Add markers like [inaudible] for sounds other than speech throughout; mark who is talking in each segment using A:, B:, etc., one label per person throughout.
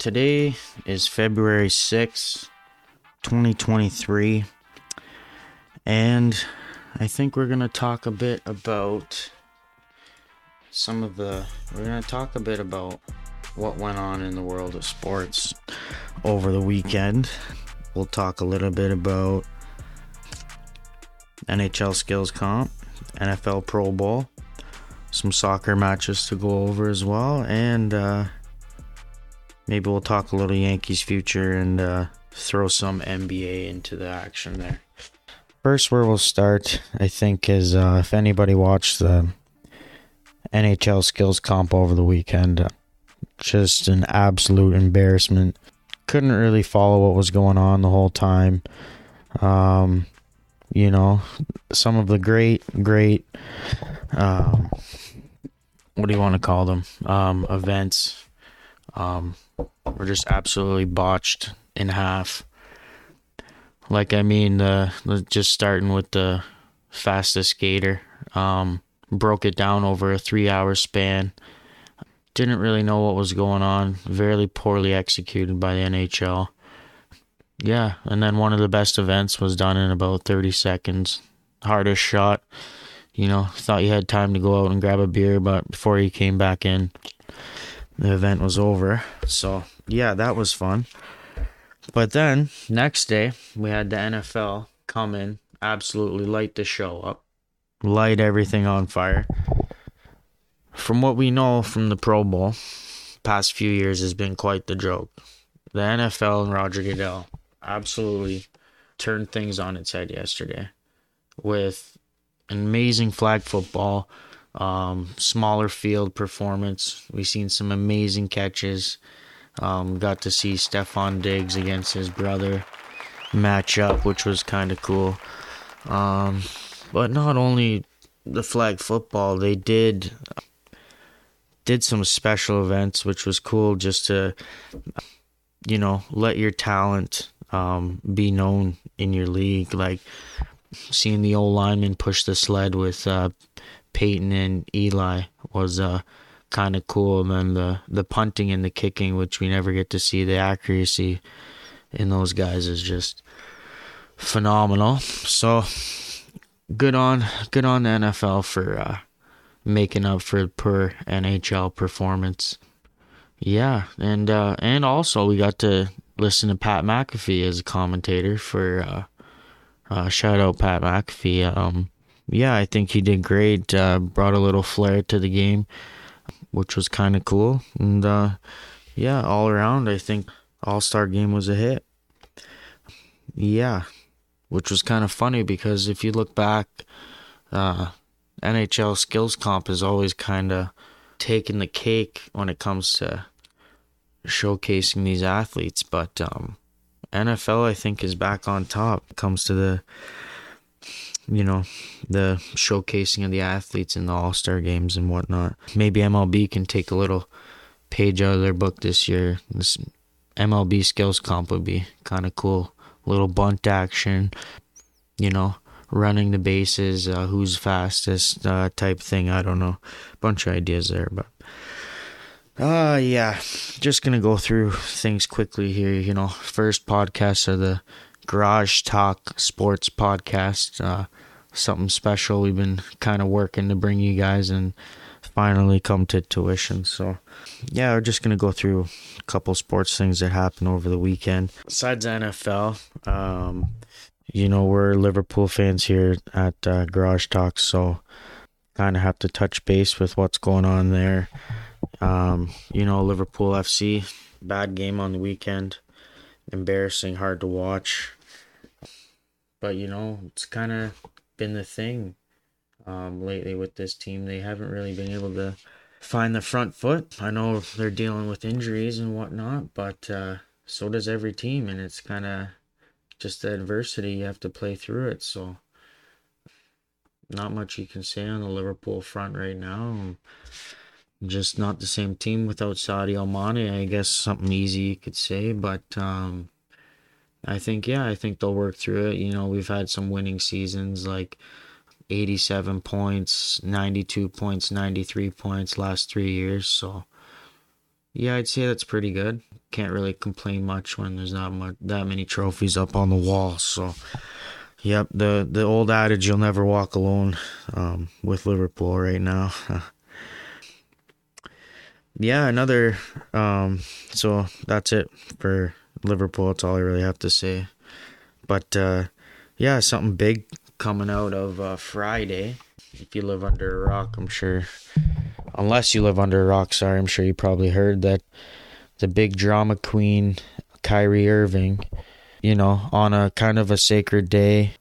A: today is February 6th, 2023, and I think we're going to talk a bit about some of the. We're going to talk a bit about what went on in the world of sports over the weekend. We'll talk a little bit about NHL Skills Comp, NFL Pro Bowl, some soccer matches to go over as well, and uh, maybe we'll talk a little Yankees future and uh, throw some NBA into the action there. First, where we'll start, I think, is uh, if anybody watched the NHL Skills Comp over the weekend, uh, just an absolute embarrassment. Couldn't really follow what was going on the whole time. Um, you know, some of the great, great, um, what do you want to call them? Um, events um, were just absolutely botched in half. Like, I mean, uh, just starting with the fastest skater, um, broke it down over a three hour span. Didn't really know what was going on. Very poorly executed by the NHL. Yeah, and then one of the best events was done in about 30 seconds. Hardest shot. You know, thought you had time to go out and grab a beer, but before you came back in, the event was over. So, yeah, that was fun. But then, next day, we had the NFL come in, absolutely light the show up, light everything on fire. From what we know from the Pro Bowl, past few years has been quite the joke. The NFL and Roger Goodell absolutely turned things on its head yesterday with amazing flag football, um, smaller field performance. We've seen some amazing catches. Um, got to see Stefon Diggs against his brother match up, which was kind of cool. Um, but not only the flag football, they did did some special events, which was cool just to you know let your talent um, be known in your league. Like seeing the old lineman push the sled with uh, Peyton and Eli was uh, kind of cool. And then the the punting and the kicking, which we never get to see, the accuracy in those guys is just phenomenal. So good on good on the NFL for uh, making up for per NHL performance. Yeah, and uh, and also we got to listen to Pat McAfee as a commentator for uh, shout out Pat McAfee. Um, yeah, I think he did great. Uh, brought a little flair to the game, which was kind of cool. And uh, yeah, all around, I think All Star game was a hit. Yeah, which was kind of funny because if you look back, uh, NHL skills comp is always kind of taking the cake when it comes to showcasing these athletes. But um, NFL, I think, is back on top. It comes to the, you know, the showcasing of the athletes in the All Star games and whatnot. Maybe MLB can take a little page out of their book this year. This MLB skills comp would be kind of cool. Little bunt action, you know, running the bases, uh, who's fastest uh, type thing. I don't know. Bunch of ideas there, but uh yeah, just gonna go through things quickly here. You know, first podcast of the Garage Talk Sports Podcast. Uh, something special. We've been kind of working to bring you guys and finally come to tuition. So yeah, we're just gonna go through a couple sports things that happened over the weekend. Besides NFL, um, you know, we're Liverpool fans here at uh, Garage Talk, so kind of have to touch base with what's going on there. Um, you know, Liverpool FC, bad game on the weekend. Embarrassing, hard to watch. But, you know, it's kind of been the thing um, lately with this team. They haven't really been able to find the front foot. I know they're dealing with injuries and whatnot, but uh, so does every team. And it's kind of just the adversity. You have to play through it. So, not much you can say on the Liverpool front right now just not the same team without Sadio Mane. I guess something easy you could say, but um, I think yeah, I think they'll work through it. You know, we've had some winning seasons like 87 points, 92 points, 93 points last 3 years, so yeah, I'd say that's pretty good. can't really complain much when there's not much that many trophies up on the wall. So, yep, the the old adage "you'll never walk alone" um, with Liverpool right now. [laughs] yeah, another. Um, so that's it for Liverpool. That's all I really have to say. But uh, yeah, something big coming out of uh, Friday. If you live under a rock, I'm sure. Unless you live under a rock, sorry, I'm sure you probably heard that the big drama queen, Kyrie Irving, you know, on a kind of a sacred day,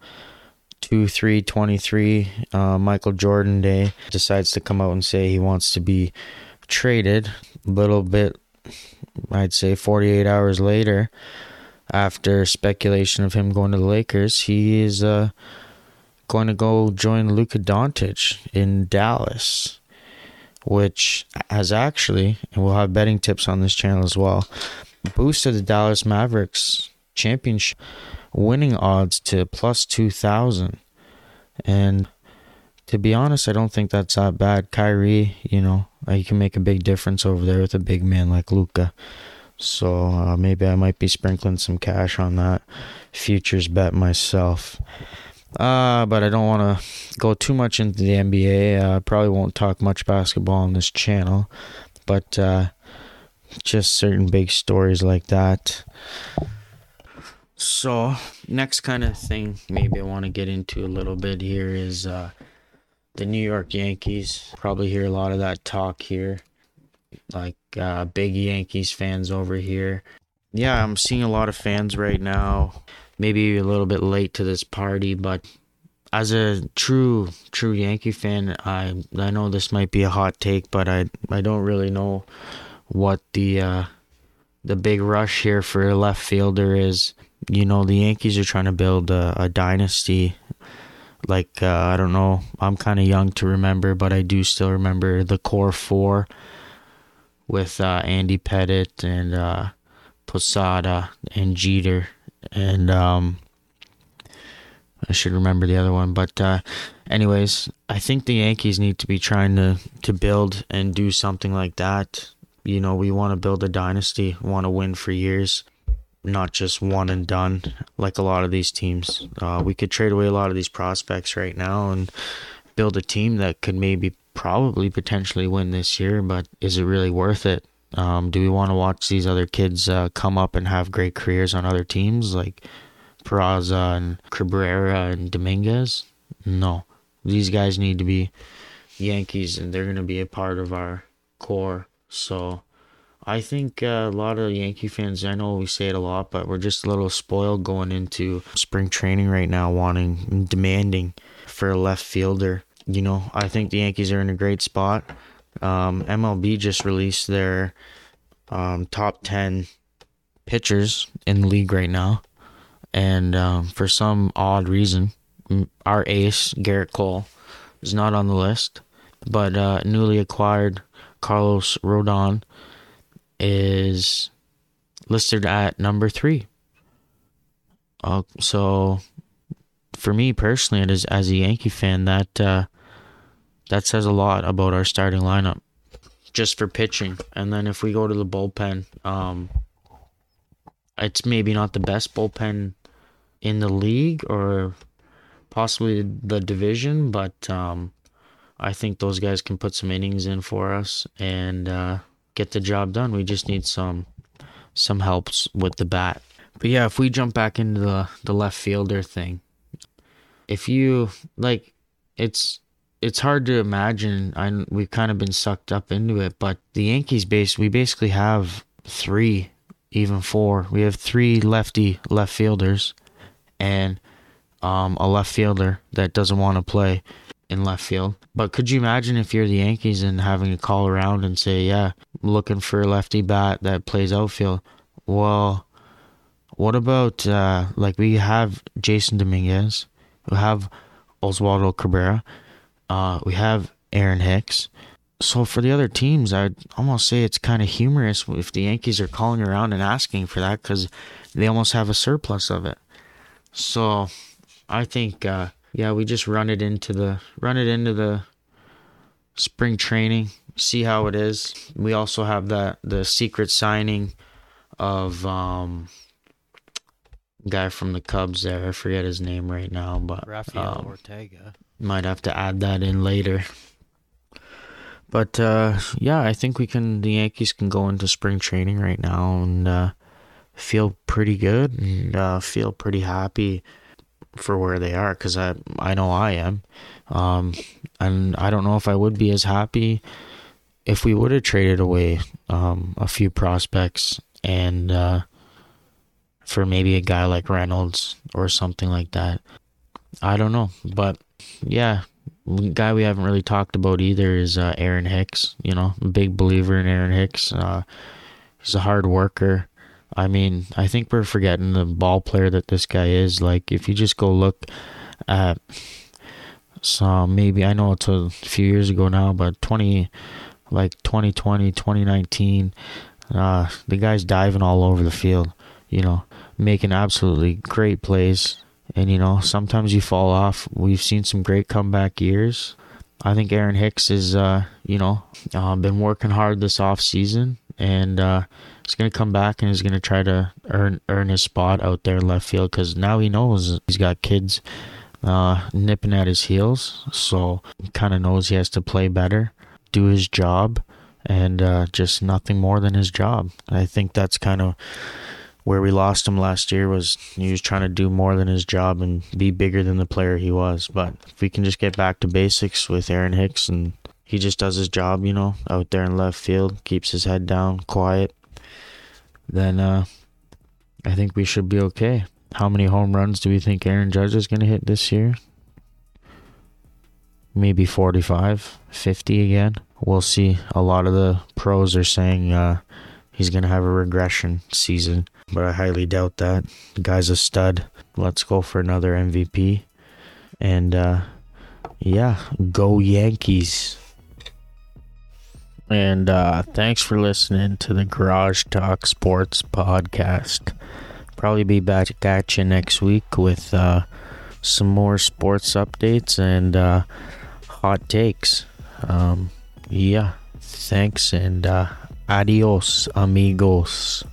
A: 2 3 23, uh, Michael Jordan Day, decides to come out and say he wants to be traded. A little bit, I'd say 48 hours later, after speculation of him going to the Lakers, he is uh, going to go join Luka Doncic in Dallas which has actually, and we'll have betting tips on this channel as well, boosted the Dallas Mavericks championship winning odds to plus 2,000. And to be honest, I don't think that's that bad. Kyrie, you know, he can make a big difference over there with a big man like Luka. So uh, maybe I might be sprinkling some cash on that futures bet myself. Uh, but I don't want to go too much into the NBA. Uh, I probably won't talk much basketball on this channel, but uh, just certain big stories like that. So, next kind of thing maybe I want to get into a little bit here is uh, the New York Yankees. Probably hear a lot of that talk here, like uh, big Yankees fans over here. Yeah, I'm seeing a lot of fans right now maybe a little bit late to this party, but as a true true Yankee fan, I I know this might be a hot take, but I I don't really know what the uh, the big rush here for a left fielder is. You know, the Yankees are trying to build a, a dynasty. Like uh, I don't know, I'm kind of young to remember, but I do still remember the core four with uh, Andy Pettitte and uh, Posada and Jeter and um, I should remember the other one. But uh, anyways, I think the Yankees need to be trying to to build and do something like that. You know, we want to build a dynasty, want to win for years, not just one and done like a lot of these teams. Uh, we could trade away a lot of these prospects right now and build a team that could maybe, probably, potentially win this year. But is it really worth it? Um, do we want to watch these other kids uh, come up and have great careers on other teams like Peraza and Cabrera and Dominguez? No. These guys need to be Yankees and they're going to be a part of our core. So I think uh, a lot of Yankee fans, I know we say it a lot, but we're just a little spoiled going into spring training right now, wanting, and demanding for a left fielder. You know, I think the Yankees are in a great spot. Um, MLB just released their um, top 10 pitchers in the league right now. And um, for some odd reason, our ace, Gerrit Cole, is not on the list. But uh, newly acquired Carlos Rodon is listed at number three. Uh, so, for me personally, it is as a Yankee fan that uh, that says a lot about our starting lineup just for pitching. And then if we go to the bullpen, um, it's maybe not the best bullpen in the league or possibly the division, but um, I think those guys can put some innings in for us and uh, get the job done. We just need some some helps with the bat. But yeah, if we jump back into the the left fielder thing, if you like, it's it's hard to imagine. I we've kind of been sucked up into it, but the Yankees base we basically have three, even four. We have three lefty left fielders, and um, a left fielder that doesn't want to play in left field. But could you imagine if you're the Yankees and having to call around and say, "Yeah, looking for a lefty bat that plays outfield"? Well, what about uh, like we have Jasson Dominguez, we have Oswaldo Cabrera uh, we have Aaron Hicks. So for the other teams, I'd almost say it's kind of humorous if the Yankees are calling around and asking for that because they almost have a surplus of it. So I think, uh, yeah, we just run it into the run it into the spring training, see how it is. We also have that the secret signing of um guy from the Cubs there. I forget his name right now, but
B: Rafael
A: um,
B: Ortega.
A: might have to add that in later. But uh, yeah, I think we can. The Yankees can go into spring training right now and uh, feel pretty good and uh, feel pretty happy for where they are because I I know I am, um, and I don't know if I would be as happy if we would have traded away um, a few prospects and uh, for maybe a guy like Reynolds or something like that. I don't know, but yeah, guy we haven't really talked about either is uh, Aaron Hicks. You know, big believer in Aaron Hicks. Uh, he's a hard worker. I mean, I think we're forgetting the ball player that this guy is. Like, if you just go look at some, maybe I know it's a few years ago now, but 20, like 2020, 2019, uh, the guy's diving all over the field, you know, making absolutely great plays. And, you know, sometimes you fall off. We've seen some great comeback years. I think Aaron Hicks is, uh, you know, uh, been working hard this off season, and uh, he's gonna come back and he's gonna try to earn earn his spot out there in left field because now he knows he's got kids uh, nipping at his heels, so he kind of knows he has to play better, do his job, and uh, just nothing more than his job. I think that's kind of where we lost him last year was he was trying to do more than his job and be bigger than the player he was. But if we can just get back to basics with Aaron Hicks and he just does his job, you know, out there in left field, keeps his head down, quiet, then uh, I think we should be okay. How many home runs do we think Aaron Judge is going to hit this year? Maybe 45, 50 again. We'll see. A lot of the pros are saying uh, he's going to have a regression season but I highly doubt that. The guy's a stud. Let's go for another MVP. And uh, yeah, go Yankees. And uh, thanks for listening to the Garage Talk Sports podcast. Probably be back at you next week with uh, some more sports updates and uh, hot takes. Um, yeah, thanks and uh, adios, amigos.